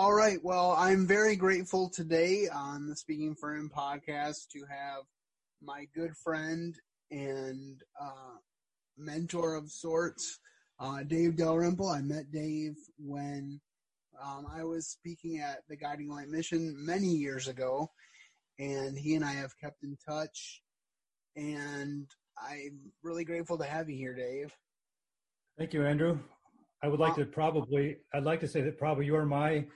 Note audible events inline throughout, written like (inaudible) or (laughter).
All right. Well, I'm very grateful today on the Speaking for Him podcast to have my good friend and uh, mentor of sorts, uh, Dave Dalrymple. I met Dave when um, I was speaking at the Guiding Light Mission many years ago, and he and I have kept in touch. And I'm really grateful to have you here, Dave. Thank you, Andrew. I would like to probably, I'd like to say that probably you're my,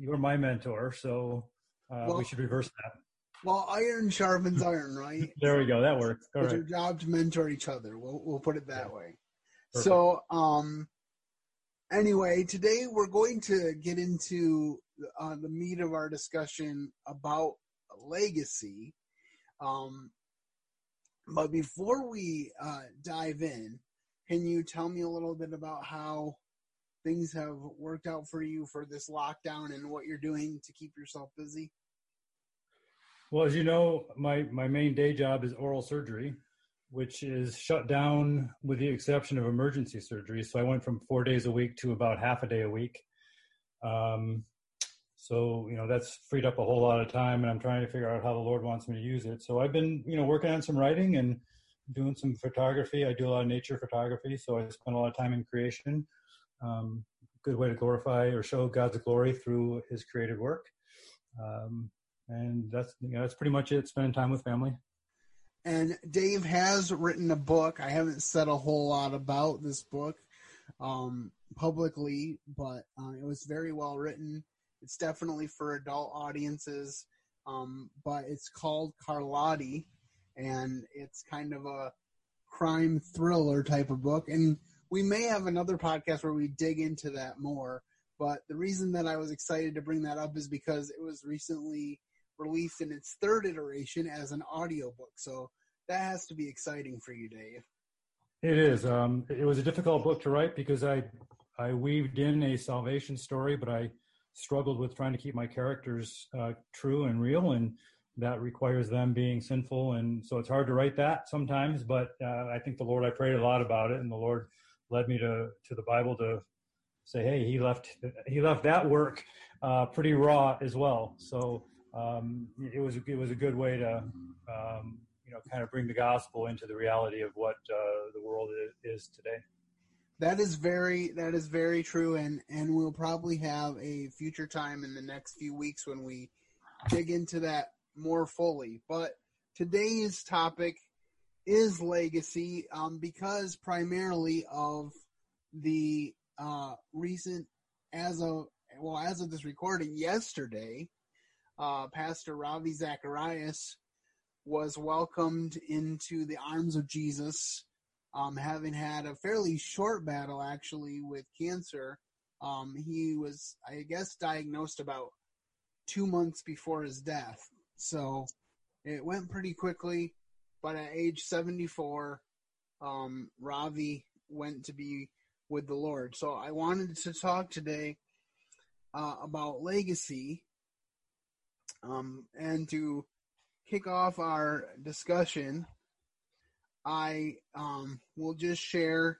you're my mentor. So uh, well, we should reverse that. Well, iron sharpens iron, right? (laughs) there we go. That works. All it's right. job to mentor each other. We'll we'll put it that yeah. way. Perfect. So, um, anyway, today we're going to get into uh, the meat of our discussion about legacy. Um, but before we uh, dive in, can you tell me a little bit about how things have worked out for you for this lockdown and what you're doing to keep yourself busy? Well, as you know, my, my main day job is oral surgery, which is shut down with the exception of emergency surgery. So I went from four days a week to about half a day a week. Um, so, you know, that's freed up a whole lot of time and I'm trying to figure out how the Lord wants me to use it. So I've been, you know, working on some writing and doing some photography. I do a lot of nature photography. So I spend a lot of time in creation. Um, good way to glorify or show God's glory through his created work. Um, and that's, you know, that's pretty much it. Spending time with family. And Dave has written a book. I haven't said a whole lot about this book um, publicly, but uh, it was very well written. It's definitely for adult audiences, um, but it's called Carlotti, and it's kind of a crime thriller type of book. And we may have another podcast where we dig into that more. But the reason that I was excited to bring that up is because it was recently released in its third iteration as an audiobook. So that has to be exciting for you, Dave. It is. Um, it was a difficult book to write because I I weaved in a salvation story, but I struggled with trying to keep my characters uh, true and real, and that requires them being sinful, and so it's hard to write that sometimes. But uh, I think the Lord, I prayed a lot about it, and the Lord led me to to the Bible to say, hey, he left he left that work uh, pretty raw as well. So um, it was it was a good way to um, you know kind of bring the gospel into the reality of what uh, the world is today. That is very that is very true, and and we'll probably have a future time in the next few weeks when we dig into that more fully. But today's topic is legacy, um, because primarily of the uh, recent, as of well as of this recording yesterday, uh, Pastor Ravi Zacharias was welcomed into the arms of Jesus um, having had a fairly short battle actually with cancer. Um, he was, I guess, diagnosed about two months before his death. So it went pretty quickly. But at age 74, um, Ravi went to be with the Lord. So I wanted to talk today uh, about legacy um, and to kick off our discussion. I um, will just share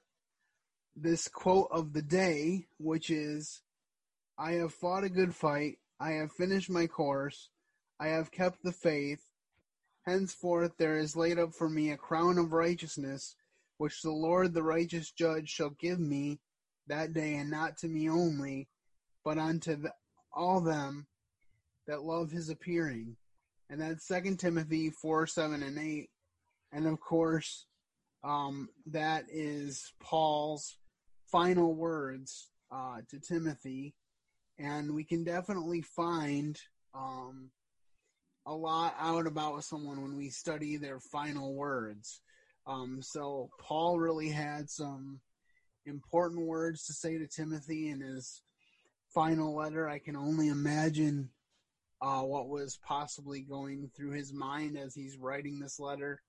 this quote of the day, which is I have fought a good fight. I have finished my course. I have kept the faith. Henceforth there is laid up for me a crown of righteousness, which the Lord the righteous judge shall give me that day, and not to me only, but unto the, all them that love his appearing. And that's Second Timothy 4 7 and 8. And of course, um, that is Paul's final words uh, to Timothy. And we can definitely find um, a lot out about someone when we study their final words. Um, so Paul really had some important words to say to Timothy in his final letter. I can only imagine uh, what was possibly going through his mind as he's writing this letter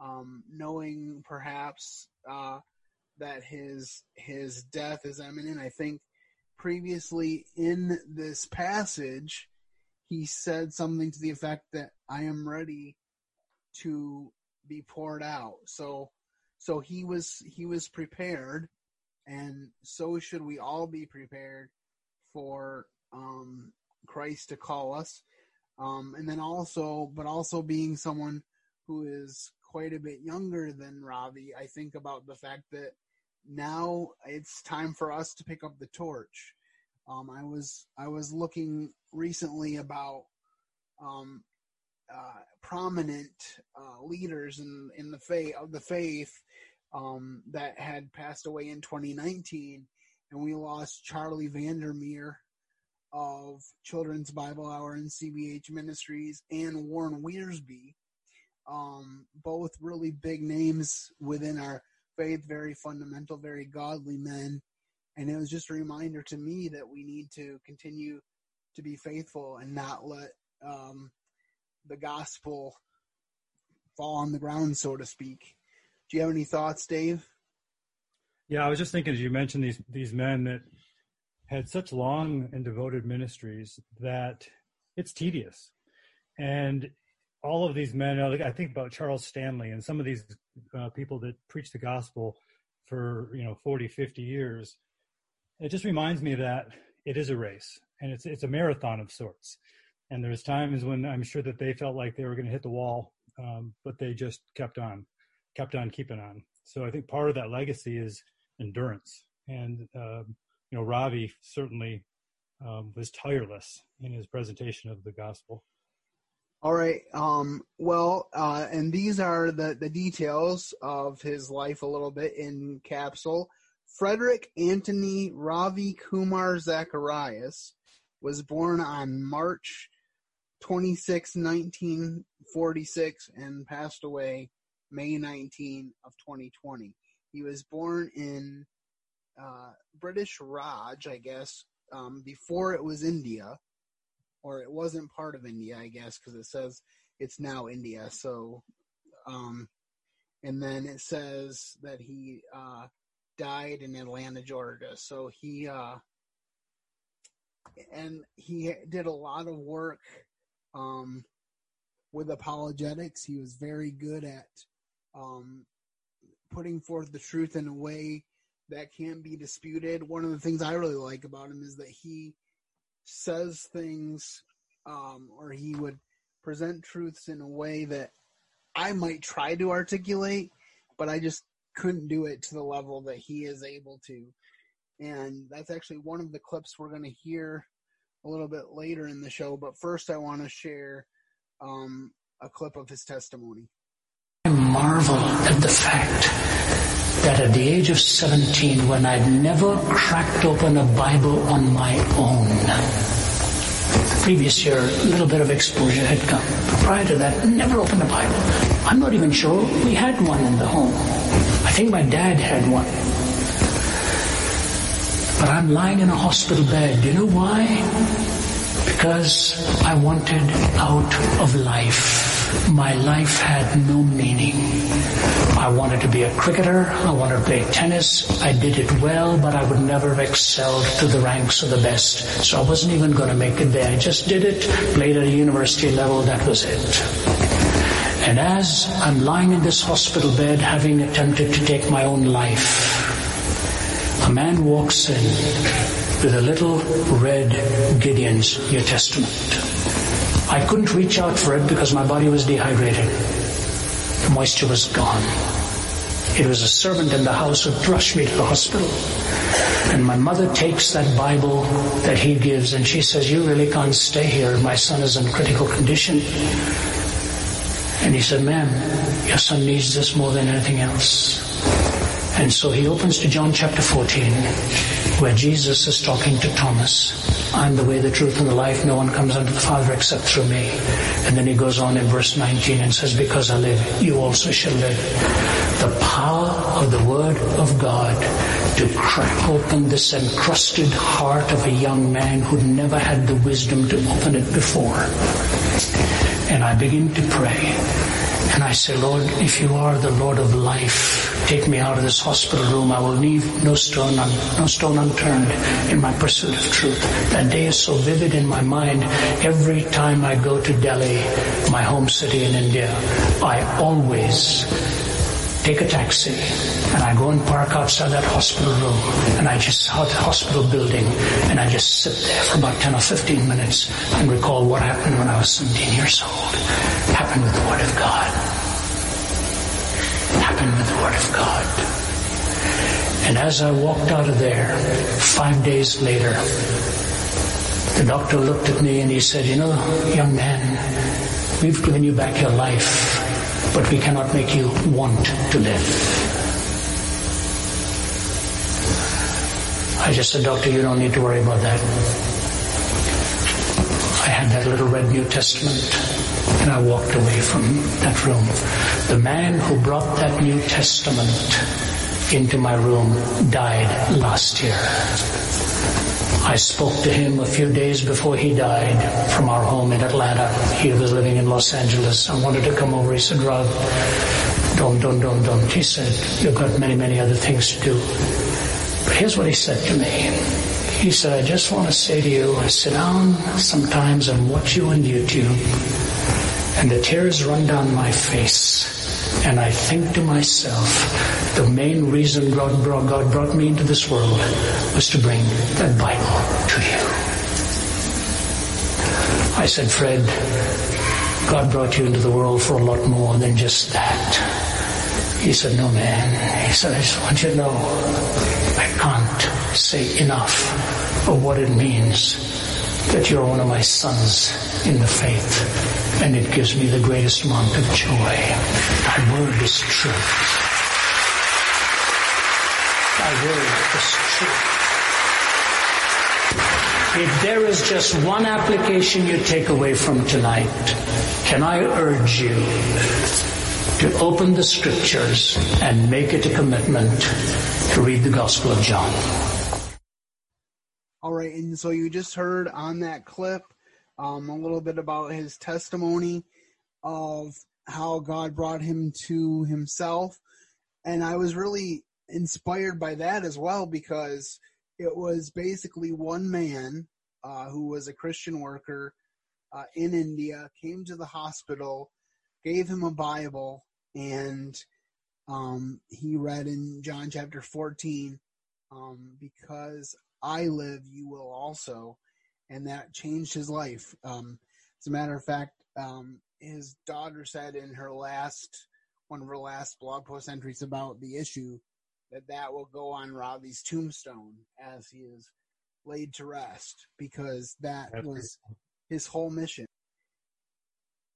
um, knowing perhaps uh, that his his death is imminent. I think previously in this passage, he said something to the effect that I am ready to be poured out. So so he was he was prepared, and so should we all be prepared for um, Christ to call us. Um, and then also, but also being someone who is quite a bit younger than Ravi, I think about the fact that now it's time for us to pick up the torch. Um, I was I was looking recently about um, uh, prominent uh, leaders in in the faith of the faith um, that had passed away in 2019, and we lost Charlie Vandermeer of Children's Bible Hour and CBH Ministries, and Warren Wiersbe, um, both really big names within our faith, very fundamental, very godly men. And it was just a reminder to me that we need to continue to be faithful and not let um, the gospel fall on the ground, so to speak. Do you have any thoughts, Dave? Yeah, I was just thinking as you mentioned these these men that had such long and devoted ministries that it's tedious. And all of these men, I think about Charles Stanley and some of these uh, people that preach the gospel for, you know, 40, 50 years. It just reminds me that it is a race and it's, it's a marathon of sorts. And there's times when I'm sure that they felt like they were going to hit the wall, um, but they just kept on, kept on keeping on. So I think part of that legacy is endurance. And, uh, you know, Ravi certainly um, was tireless in his presentation of the gospel. All right. Um, well, uh, and these are the, the details of his life a little bit in capsule. Frederick Anthony Ravi Kumar Zacharias was born on March 26, 1946, and passed away May 19 of 2020. He was born in uh, British Raj, I guess, um, before it was India or it wasn't part of India, I guess, because it says it's now India. So, um, and then it says that he uh, died in Atlanta, Georgia. So he uh, and he did a lot of work um, with apologetics. He was very good at um, putting forth the truth in a way that can't be disputed. One of the things I really like about him is that he says things um, or he would present truths in a way that I might try to articulate, but I just couldn't do it to the level that he is able to. And that's actually one of the clips we're going to hear a little bit later in the show. But first, I want to share um, a clip of his testimony. I marvel at the fact that at the age of 17, when I'd never cracked open a Bible on my own, previous year, a little bit of exposure had come. Prior to that, never opened a Bible. I'm not even sure we had one in the home. I think my dad had one. But I'm lying in a hospital bed. You know why? Because I wanted out of life my life had no meaning. I wanted to be a cricketer. I wanted to play tennis. I did it well, but I would never have excelled to the ranks of the best. So I wasn't even going to make it there. I just did it, played at a university level. That was it. And as I'm lying in this hospital bed having attempted to take my own life, a man walks in with a little red Gideon's New Testament. I couldn't reach out for it because my body was dehydrated. The moisture was gone. It was a servant in the house who rushed me to the hospital. And my mother takes that Bible that he gives and she says, you really can't stay here. My son is in critical condition. And he said, ma'am, your son needs this more than anything else. And so he opens to John chapter 14, where Jesus is talking to Thomas. I'm the way, the truth, and the life. No one comes unto the Father except through me. And then he goes on in verse 19 and says, because I live, you also shall live. The power of the Word of God to crack open this encrusted heart of a young man who'd never had the wisdom to open it before. And I begin to pray. And I say, Lord, if you are the Lord of life, take me out of this hospital room. I will leave no stone, un, no stone unturned in my pursuit of truth. That day is so vivid in my mind. Every time I go to Delhi, my home city in India, I always take a taxi, and I go and park outside that hospital room, and I just saw the hospital building, and I just sit there for about 10 or 15 minutes and recall what happened when I was 17 years old. happened with the Word of God. happened with the Word of God. And as I walked out of there, five days later, the doctor looked at me and he said, you know, young man, we've given you back your life but we cannot make you want to live. I just said, Doctor, you don't need to worry about that. I had that little red New Testament and I walked away from that room. The man who brought that New Testament into my room died last year. I spoke to him a few days before he died from our home in Atlanta. He was living in Los Angeles. I wanted to come over. He said, Rob, don't, don't, don't, don't. He said, you've got many, many other things to do. But here's what he said to me. He said, I just want to say to you, I sit down sometimes and watch you on YouTube and the tears run down my face and I think to myself, the main reason God brought, God brought me into this world was to bring that Bible said, Fred, God brought you into the world for a lot more than just that. He said, no man. He said, I just want you to know I can't say enough of what it means that you're one of my sons in the faith. And it gives me the greatest amount of joy. Thy word is true. Thy word is true. If there is just one application you take away from tonight, can I urge you to open the scriptures and make it a commitment to read the Gospel of John? All right, and so you just heard on that clip um, a little bit about his testimony of how God brought him to himself. And I was really inspired by that as well because it was basically one man uh, who was a Christian worker uh, in India came to the hospital, gave him a Bible, and um, he read in John chapter 14 um, because I live, you will also. And that changed his life. Um, as a matter of fact, um, his daughter said in her last, one of her last blog post entries about the issue, that that will go on Ravi's tombstone as he is laid to rest because that That's was his whole mission.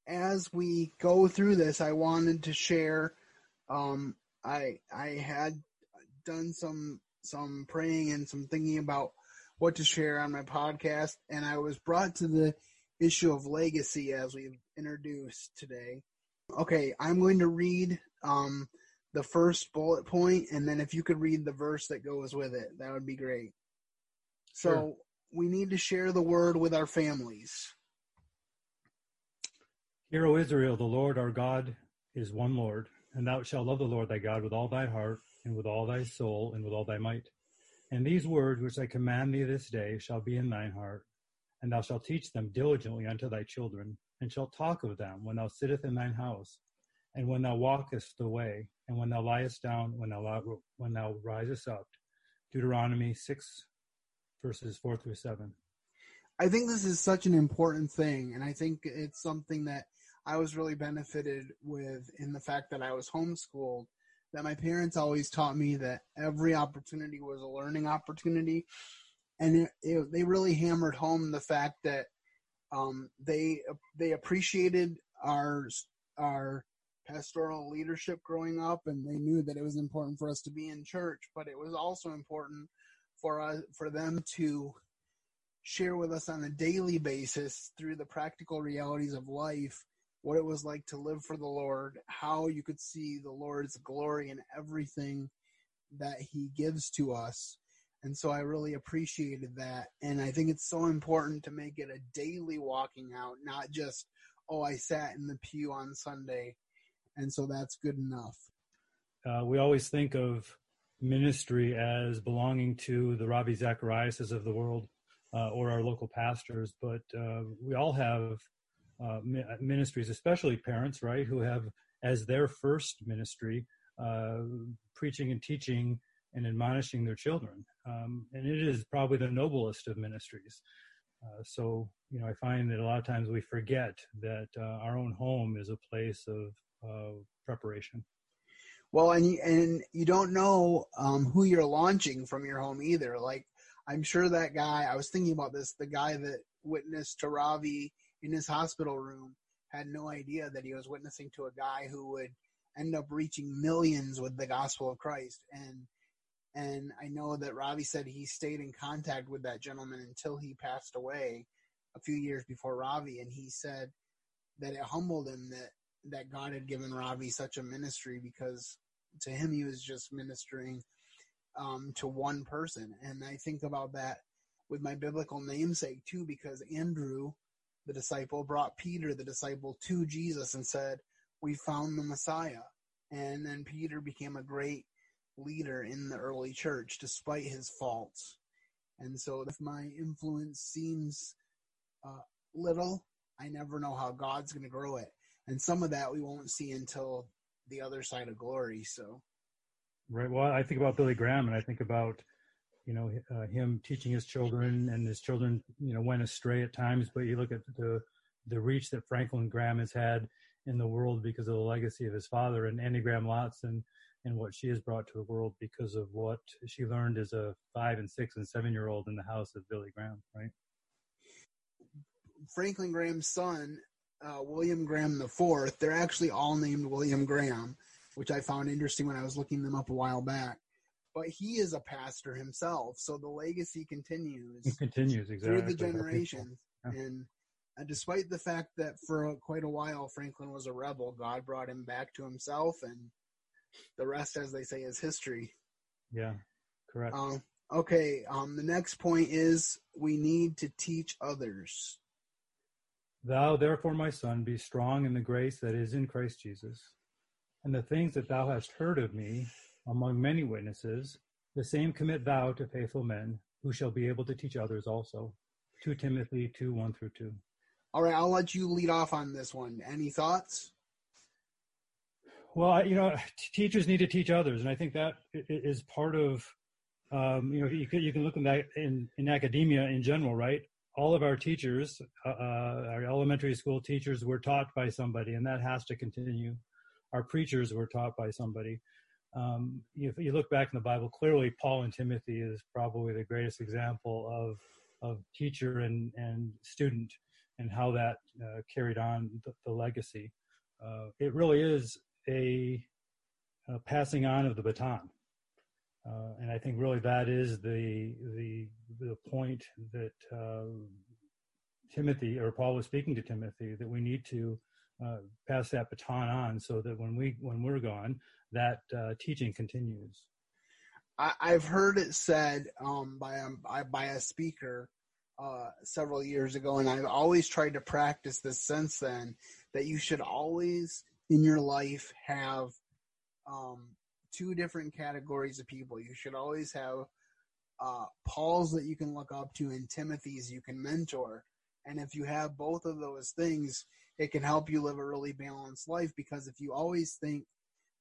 As we go through this, I wanted to share. Um, I I had done some some praying and some thinking about what to share on my podcast, and I was brought to the issue of legacy as we've introduced today. Okay, I'm going to read um, the first bullet point, and then if you could read the verse that goes with it, that would be great. Sure. So we need to share the word with our families. Hear, O Israel, the Lord our God is one Lord, and thou shalt love the Lord thy God with all thy heart, and with all thy soul, and with all thy might. And these words which I command thee this day shall be in thine heart, and thou shalt teach them diligently unto thy children, and shalt talk of them when thou sittest in thine house, and when thou walkest the way, and when thou liest down, when thou, when thou risest up. Deuteronomy 6, verses 4 through 7. I think this is such an important thing, and I think it's something that I was really benefited with in the fact that I was homeschooled that my parents always taught me that every opportunity was a learning opportunity, and it, it, they really hammered home the fact that um, they they appreciated our our pastoral leadership growing up, and they knew that it was important for us to be in church, but it was also important for us for them to share with us on a daily basis through the practical realities of life what it was like to live for the Lord, how you could see the Lord's glory in everything that He gives to us. And so I really appreciated that. And I think it's so important to make it a daily walking out, not just, oh, I sat in the pew on Sunday. And so that's good enough. Uh, we always think of ministry as belonging to the Ravi Zachariases of the world uh, or our local pastors, but uh, we all have uh, ministries, especially parents, right, who have as their first ministry uh, preaching and teaching and admonishing their children. Um, and it is probably the noblest of ministries. Uh, so, you know, I find that a lot of times we forget that our own home is a place of preparation. Well, and you, and you don't know um, who you're launching from your home either. Like, I'm sure that guy. I was thinking about this. The guy that witnessed to Ravi in his hospital room had no idea that he was witnessing to a guy who would end up reaching millions with the gospel of Christ. And and I know that Ravi said he stayed in contact with that gentleman until he passed away a few years before Ravi, and he said that it humbled him that that God had given Ravi such a ministry because to him he was just ministering um, to one person. And I think about that with my biblical namesake too, because Andrew, the disciple, brought Peter, the disciple, to Jesus and said, We found the Messiah. And then Peter became a great leader in the early church despite his faults. And so if my influence seems uh, little, I never know how God's going to grow it. And some of that we won't see until the other side of glory. So, right. Well, I think about Billy Graham, and I think about you know uh, him teaching his children, and his children you know went astray at times. But you look at the the reach that Franklin Graham has had in the world because of the legacy of his father, and Annie Graham Lotz, and and what she has brought to the world because of what she learned as a five and six and seven year old in the house of Billy Graham, right? Franklin Graham's son uh, William Graham the Fourth. They're actually all named William Graham, which I found interesting when I was looking them up a while back. But he is a pastor himself, so the legacy continues. It continues exactly through the generations, yeah. and uh, despite the fact that for quite a while Franklin was a rebel, God brought him back to Himself, and the rest, as they say, is history. Yeah, correct. Um, okay, um, the next point is we need to teach others. Thou therefore, my son, be strong in the grace that is in Christ Jesus. And the things that thou hast heard of me among many witnesses, the same commit thou to faithful men, who shall be able to teach others also. 2 Timothy 2 1 through 2. All right, I'll let you lead off on this one. Any thoughts? Well, you know, teachers need to teach others, and I think that is part of, um, you know, you can, you can look in that in, in academia in general, right? All of our teachers, uh, uh, our elementary school teachers, were taught by somebody, and that has to continue. Our preachers were taught by somebody. Um, if you look back in the Bible, clearly Paul and Timothy is probably the greatest example of of teacher and and student, and how that uh, carried on the, the legacy. Uh, it really is a, a passing on of the baton. Uh, and I think really that is the the the point that uh, Timothy or Paul was speaking to Timothy that we need to uh, pass that baton on so that when we when we're gone, that uh, teaching continues. I, have heard it said um, by a by a speaker uh, several years ago, and I've always tried to practice this since then. That you should always in your life have um, two different categories of people. You should always have uh, Paul's that you can look up to and Timothy's you can mentor. And if you have both of those things, it can help you live a really balanced life because if you always think,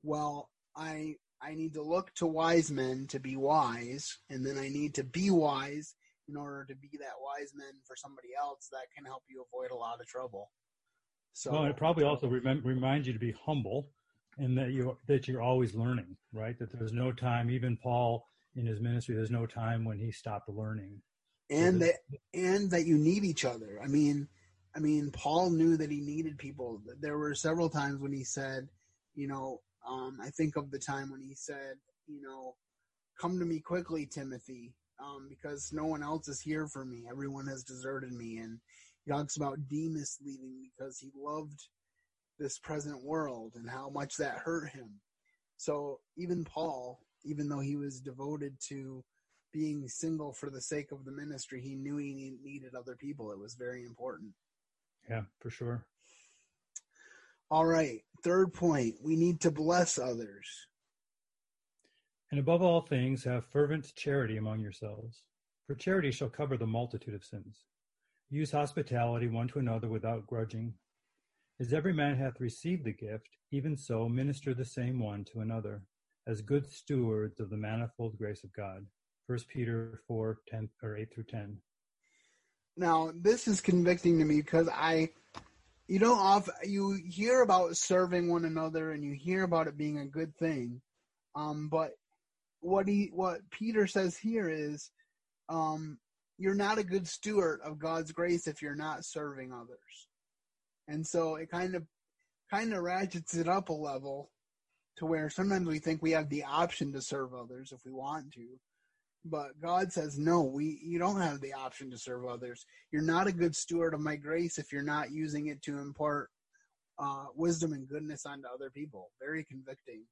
well, I I need to look to wise men to be wise, and then I need to be wise in order to be that wise man for somebody else, that can help you avoid a lot of trouble. So, well, it probably also rem- reminds you to be humble and that you that you're always learning, right? That there's no time. Even Paul in his ministry, there's no time when he stopped learning. And that and that you need each other. I mean, I mean, Paul knew that he needed people. There were several times when he said, you know, um, I think of the time when he said, you know, come to me quickly, Timothy, um, because no one else is here for me. Everyone has deserted me. And he talks about Demas leaving because he loved this present world and how much that hurt him. So even Paul, even though he was devoted to being single for the sake of the ministry, he knew he needed other people. It was very important. Yeah, for sure. All right. Third point we need to bless others. And above all things, have fervent charity among yourselves, for charity shall cover the multitude of sins. Use hospitality one to another without grudging. As every man hath received the gift, even so minister the same one to another, as good stewards of the manifold grace of God. 1 Peter 4, 10, or 8 through 10. Now, this is convicting to me because I, you don't off, you hear about serving one another and you hear about it being a good thing. Um, but what he, what Peter says here is, um, you're not a good steward of God's grace if you're not serving others. And so it kind of, kind of ratchets it up a level to where sometimes we think we have the option to serve others if we want to. But God says, no, we, you don't have the option to serve others. You're not a good steward of my grace if you're not using it to impart uh, wisdom and goodness onto other people. Very convicting.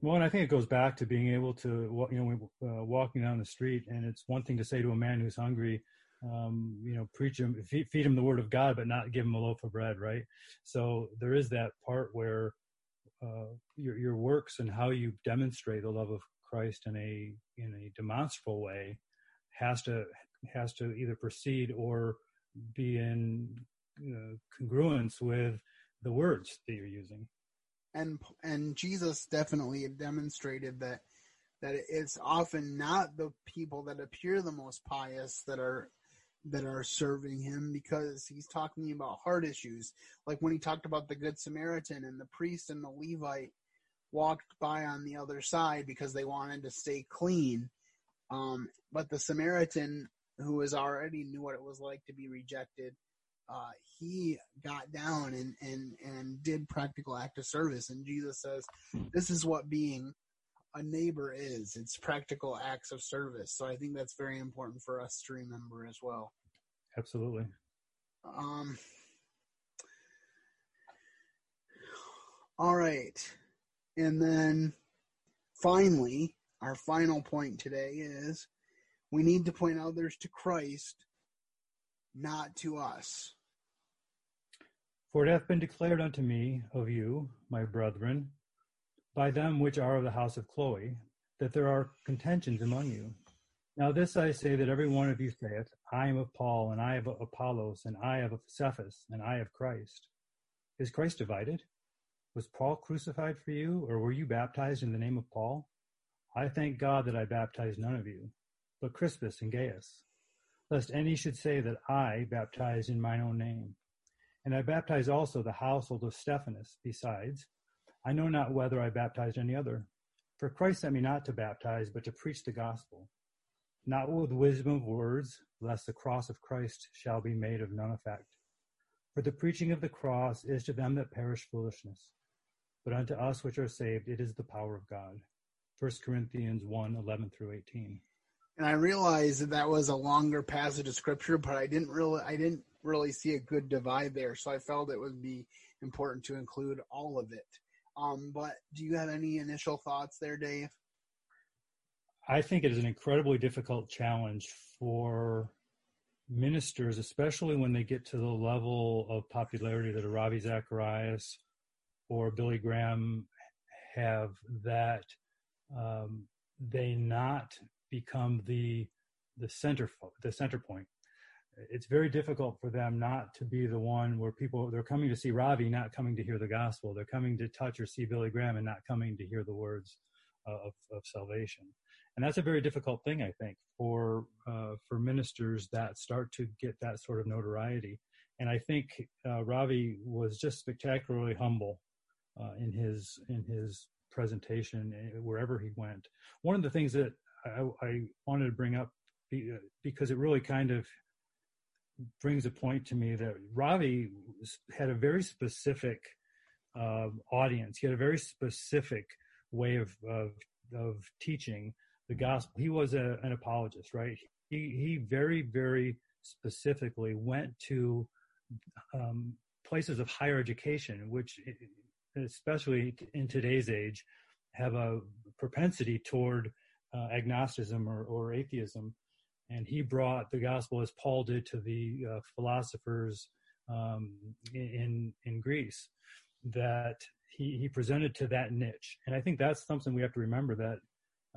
Well, and I think it goes back to being able to, you know, uh, walking down the street, and it's one thing to say to a man who's hungry, um, you know, preach him, feed, feed him the word of God, but not give him a loaf of bread, right? So there is that part where uh, your your works and how you demonstrate the love of Christ in a in a demonstrable way has to has to either proceed or be in congruence with the words that you're using. And and Jesus definitely demonstrated that that it's often not the people that appear the most pious that are that are serving him because he's talking about heart issues. Like when he talked about the Good Samaritan and the priest and the Levite walked by on the other side because they wanted to stay clean. Um, but the Samaritan, who was already knew what it was like to be rejected, uh, he got down and, and, and did practical act of service. And Jesus says, this is what being a neighbor is. It's practical acts of service. So I think that's very important for us to remember as well. Absolutely. Um, all right. And then finally, our final point today is we need to point others to Christ, not to us. For it hath been declared unto me of you, my brethren, by them which are of the house of Chloe, that there are contentions among you. Now this I say that every one of you saith, I am of Paul, and I of Apollos, and I of Cephas, and I of Christ. Is Christ divided? Was Paul crucified for you, or were you baptized in the name of Paul? I thank God that I baptized none of you, but Crispus and Gaius, lest any should say that I baptized in mine own name. And I baptized also the household of Stephanas besides, I know not whether I baptized any other. For Christ sent me not to baptize, but to preach the gospel, not with wisdom of words, lest the cross of Christ shall be made of none effect. For the preaching of the cross is to them that perish foolishness, but unto us which are saved it is the power of God. 1 Corinthians 1 11 through 18. And I realized that that was a longer passage of scripture, but I didn't really, I didn't really see a good divide there, so I felt it would be important to include all of it. Um, but do you have any initial thoughts there, Dave? I think it is an incredibly difficult challenge for ministers, especially when they get to the level of popularity that a Ravi Zacharias or Billy Graham have, that um, they not become the the center the center point it's very difficult for them not to be the one where people they're coming to see Ravi, not coming to hear the gospel. They're coming to touch or see Billy Graham and not coming to hear the words of, of salvation. And that's a very difficult thing, I think, for uh, for ministers that start to get that sort of notoriety. And I think uh, Ravi was just spectacularly humble uh, in his in his presentation eh, wherever he went. One of the things that I, I wanted to bring up because it really kind of brings a point to me that Ravi had a very specific uh, audience. He had a very specific way of of, of teaching the gospel. He was a, an apologist, right? He he very very specifically went to um, places of higher education, which especially in today's age have a propensity toward uh, agnosticism or, or atheism and he brought the gospel as Paul did to the uh, philosophers um, in in Greece. That he he presented to that niche, and I think that's something we have to remember that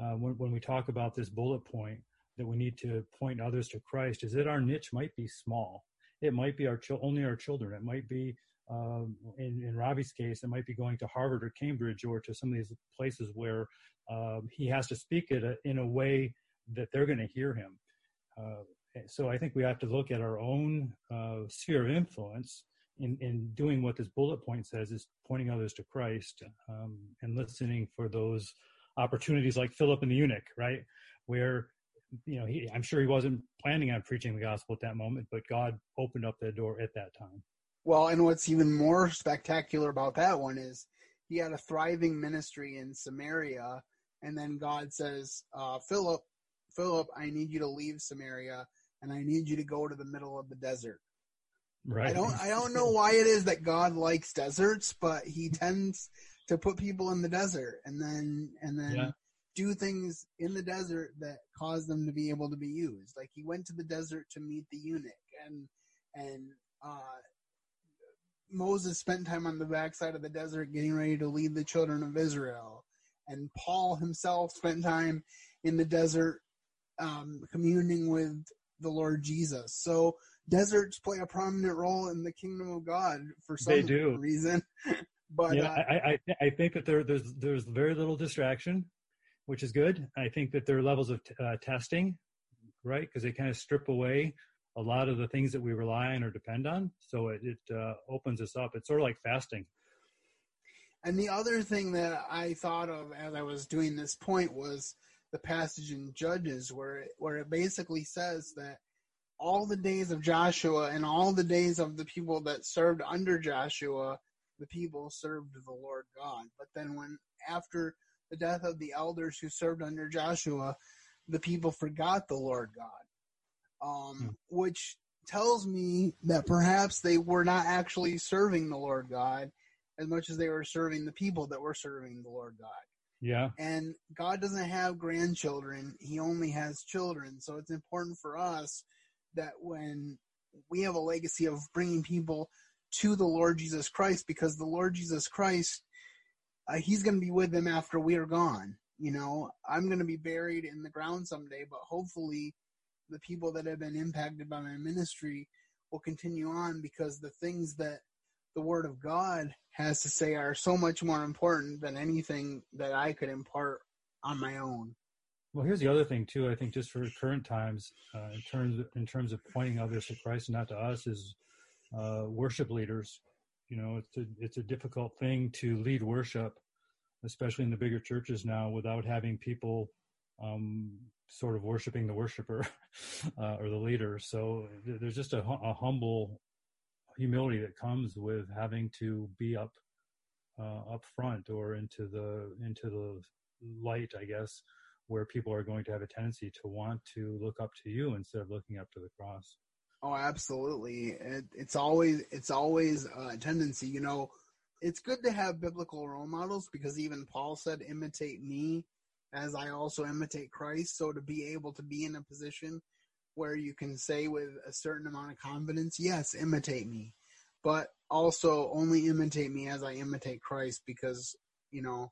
uh, when when we talk about this bullet point that we need to point others to Christ is that our niche might be small. It might be our only our children. It might be um, in, in Ravi's case, it might be going to Harvard or Cambridge or to some of these places where um, he has to speak it uh, in a way that they're going to hear him. Uh, so I think we have to look at our own uh, sphere of influence in, in doing what this bullet point says is pointing others to Christ um, and listening for those opportunities like Philip and the eunuch, right? Where, you know, he, I'm sure he wasn't planning on preaching the gospel at that moment, but God opened up the door at that time. Well, and what's even more spectacular about that one is he had a thriving ministry in Samaria, and then God says, uh, Philip, Philip, I need you to leave Samaria and I need you to go to the middle of the desert. Right. I don't I don't know why it is that God likes deserts, but he tends to put people in the desert and then and then yeah. do things in the desert that cause them to be able to be used. Like he went to the desert to meet the eunuch and and uh Moses spent time on the backside of the desert getting ready to lead the children of Israel. And Paul himself spent time in the desert um, communing with the Lord Jesus. So deserts play a prominent role in the kingdom of God for some they do. reason. (laughs) but yeah, uh, I, I I think that there there's there's very little distraction, which is good. I think that there are levels of t- uh, testing, right? Because they kind of strip away a lot of the things that we rely on or depend on. So it, it uh, opens us up. It's sort of like fasting. And the other thing that I thought of as I was doing this point was the passage in Judges where it, where it basically says that all the days of Joshua and all the days of the people that served under Joshua, the people served the Lord God. But then when after the death of the elders who served under Joshua, the people forgot the Lord God. Um, hmm. which tells me that perhaps they were not actually serving the Lord God as much as they were serving the people that were serving the Lord God. Yeah. And God doesn't have grandchildren, He only has children. So it's important for us that when we have a legacy of bringing people to the Lord Jesus Christ, because the Lord Jesus Christ, uh, He's going to be with them after we are gone. You know, I'm going to be buried in the ground someday, but hopefully the people that have been impacted by my ministry will continue on because the things that the Word of God has to say are so much more important than anything that I could impart on my own. Well, here's the other thing too. I think just for current times, uh, in terms of, in terms of pointing others to Christ and not to us, is uh, worship leaders. You know, it's a it's a difficult thing to lead worship, especially in the bigger churches now, without having people um, sort of worshiping the worshiper (laughs) uh, or the leader. So there's just a, a humble humility that comes with having to be up uh, up front or into the into the light, I guess, where people are going to have a tendency to want to look up to you instead of looking up to the cross. Oh, absolutely. It, it's always it's always a tendency. You know, it's good to have biblical role models because even Paul said, "Imitate me, as I also imitate Christ." So to be able to be in a position where you can say with a certain amount of confidence, yes, imitate me, but also only imitate me as I imitate Christ because, you know,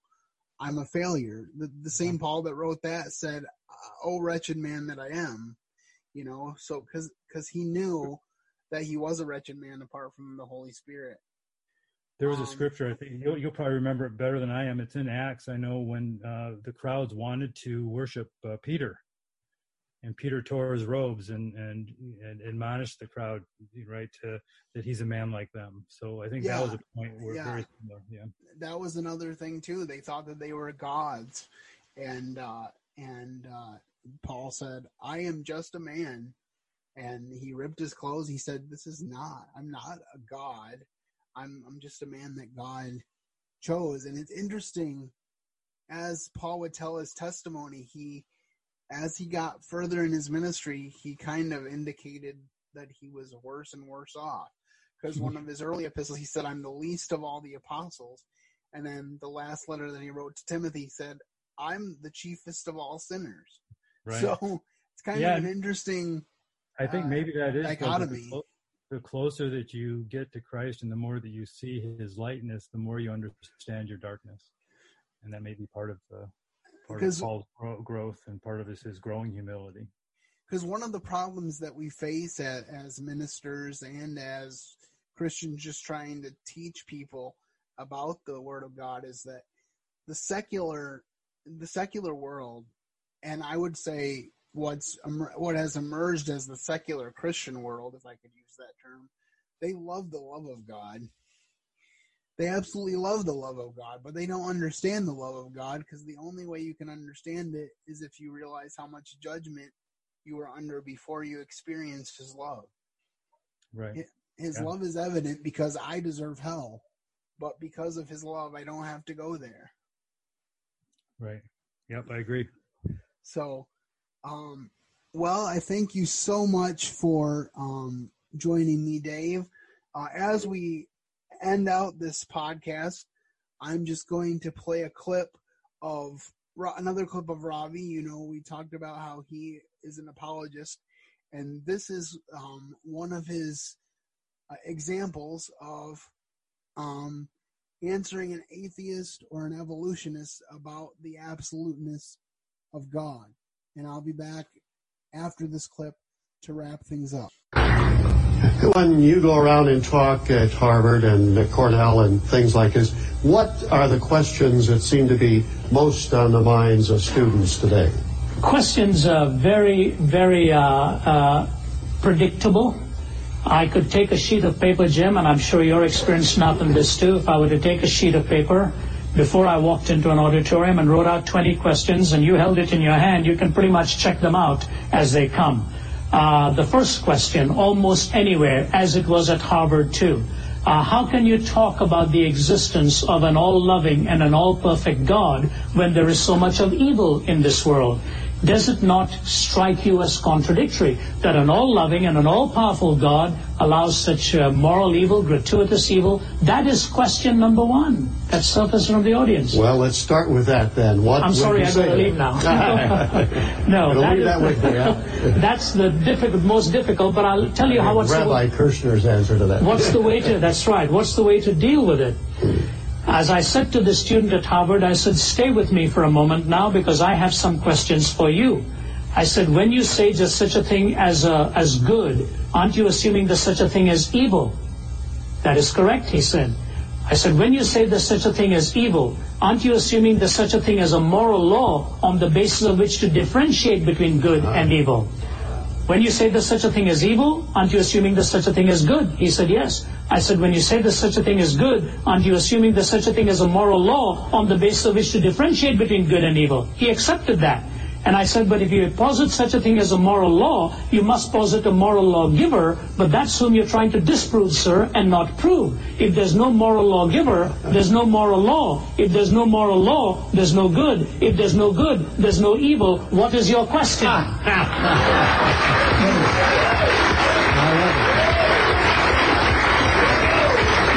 I'm a failure. The, the same Paul that wrote that said, Oh, wretched man that I am, you know, so cause, cause he knew that he was a wretched man apart from the Holy Spirit. There was a um, scripture, I think you'll, you'll, probably remember it better than I am. It's in Acts. I know when uh, the crowds wanted to worship uh, Peter and Peter tore his robes and, and, and admonished the crowd, right, to, that he's a man like them. So I think yeah. that was a point where yeah. very similar. Yeah. That was another thing too. They thought that they were gods. And, uh, and, uh, Paul said, I am just a man. And he ripped his clothes. He said, this is not, I'm not a god. I'm, I'm just a man that God chose. And it's interesting as Paul would tell his testimony, he, as he got further in his ministry, he kind of indicated that he was worse and worse off. Because one of his early epistles, he said, I'm the least of all the apostles. And then the last letter that he wrote to Timothy said, I'm the chiefest of all sinners. Right. So it's kind yeah, of an interesting. I think uh, maybe that is dichotomy. The, the closer that you get to Christ and the more that you see his lightness, the more you understand your darkness. And that may be part of the part of Paul's growth and part of this is growing humility. Because one of the problems that we face at, as ministers and as Christians just trying to teach people about the Word of God is that the secular the secular world, and I would say what's what has emerged as the secular Christian world, if I could use that term, they love the love of God. They absolutely love the love of God, but they don't understand the love of God because the only way you can understand it is if you realize how much judgment you were under before you experienced His love. Right. His Yeah. love is evident because I deserve hell, but because of His love, I don't have to go there. Right. Yep, I agree. So, um, well, I thank you so much for um, joining me, Dave. Uh, as we end out this podcast, I'm just going to play a clip of another clip of Ravi. You know, we talked about how he is an apologist, and this is um, one of his uh, examples of um, answering an atheist or an evolutionist about the absoluteness of God. And I'll be back after this clip to wrap things up. When you go around and talk at Harvard and Cornell and things like this, what are the questions that seem to be most on the minds of students today? Questions are very, very uh, uh, predictable. I could take a sheet of paper, Jim, and I'm sure you're experienced enough in this too. If I were to take a sheet of paper before I walked into an auditorium and wrote out 20 questions and you held it in your hand, you can pretty much check them out as they come. Uh, the first question, almost anywhere, as it was at Harvard too. Uh, how can you talk about the existence of an all-loving and an all-perfect God when there is so much of evil in this world? Does it not strike you as contradictory that an all-loving and an all-powerful God allows such uh, moral evil, gratuitous evil? That is question number one that surfaced from the audience. Well, let's start with that then. What I'm sorry, I say? gotta leave now. (laughs) no, that leave is- that with me, huh? (laughs) that's the difficult, most difficult. But I'll tell you how what's the, Rabbi Kushner's answer to that. What's the way to, (laughs) that's right, what's the way to deal with it? As I said to the student at Harvard, I said, stay with me for a moment now because I have some questions for you. I said, when you say just such a thing as, uh, as good, aren't you assuming there's such a thing as evil? That is correct, he said. I said, when you say there's such a thing as evil, aren't you assuming there's such a thing as a moral law on the basis of which to differentiate between good and evil? When you say there's such a thing as evil, aren't you assuming there's such a thing as good? He said, yes. I said, when you say there's such a thing as good, aren't you assuming there's such a thing as a moral law on the basis of which to differentiate between good and evil? He accepted that. And I said, but if you posit such a thing as a moral law, you must posit a moral lawgiver, but that's whom you're trying to disprove, sir, and not prove. If there's no moral lawgiver, there's no moral law. If there's no moral law, there's no good. If there's no good, there's no evil. What is your question? (laughs)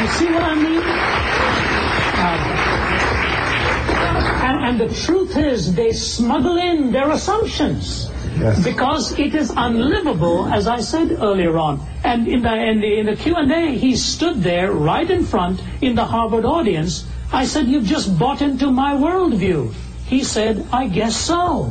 You see what I mean? Uh, and, and the truth is, they smuggle in their assumptions. Yes. Because it is unlivable, as I said earlier on. And in the, in the, in the Q&A, he stood there right in front in the Harvard audience. I said, you've just bought into my worldview. He said, I guess so.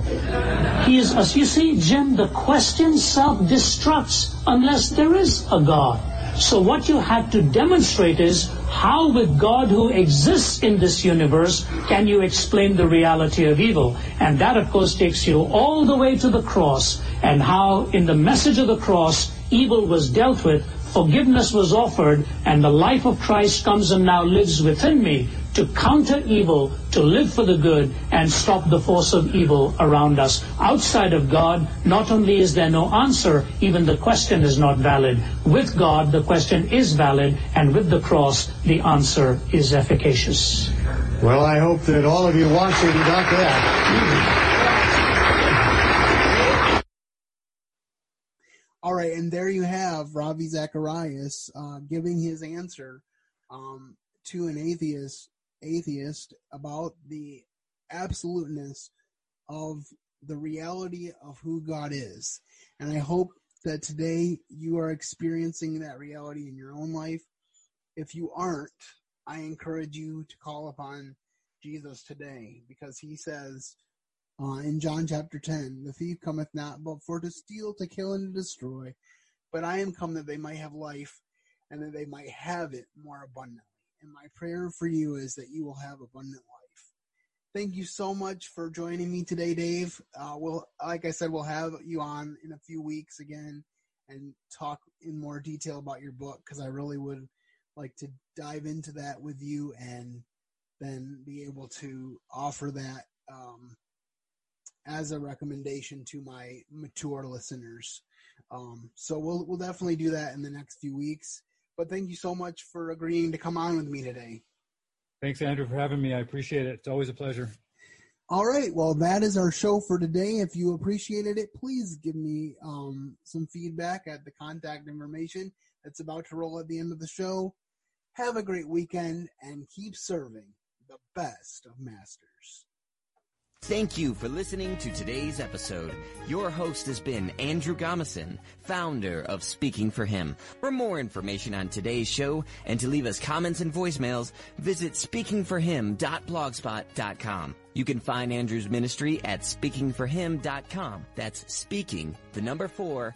He is, as you see, Jim, the question self-destructs unless there is a God. So what you have to demonstrate is how with God who exists in this universe can you explain the reality of evil? And that of course takes you all the way to the cross and how in the message of the cross evil was dealt with, forgiveness was offered, and the life of Christ comes and now lives within me to counter evil, to live for the good, and stop the force of evil around us. Outside of God, not only is there no answer, even the question is not valid. With God, the question is valid, and with the cross, the answer is efficacious. Well, I hope that all of you watching got that. All right, and there you have Ravi Zacharias uh, giving his answer um, to an atheist atheist about the absoluteness of the reality of who God is. And I hope that today you are experiencing that reality in your own life. If you aren't, I encourage you to call upon Jesus today because he says uh, in John chapter 10, the thief cometh not but for to steal, to kill, and to destroy. But I am come that they might have life and that they might have it more abundantly. And my prayer for you is that you will have abundant life. Thank you so much for joining me today, Dave. Uh, we'll, like I said, we'll have you on in a few weeks again and talk in more detail about your book because I really would like to dive into that with you and then be able to offer that um, as a recommendation to my mature listeners. Um, so we'll we'll definitely do that in the next few weeks. But thank you so much for agreeing to come on with me today. Thanks, Andrew, for having me. I appreciate it. It's always a pleasure. All right. Well, that is our show for today. If you appreciated it, please give me um, some feedback at the contact information that's about to roll at the end of the show. Have a great weekend and keep serving the best of masters. Thank you for listening to today's episode. Your host has been Andrew Gomison, founder of Speaking for Him. For more information on today's show and to leave us comments and voicemails, visit speakingforhim.blogspot.com. You can find Andrew's ministry at speakingforhim.com. That's speaking, the number four,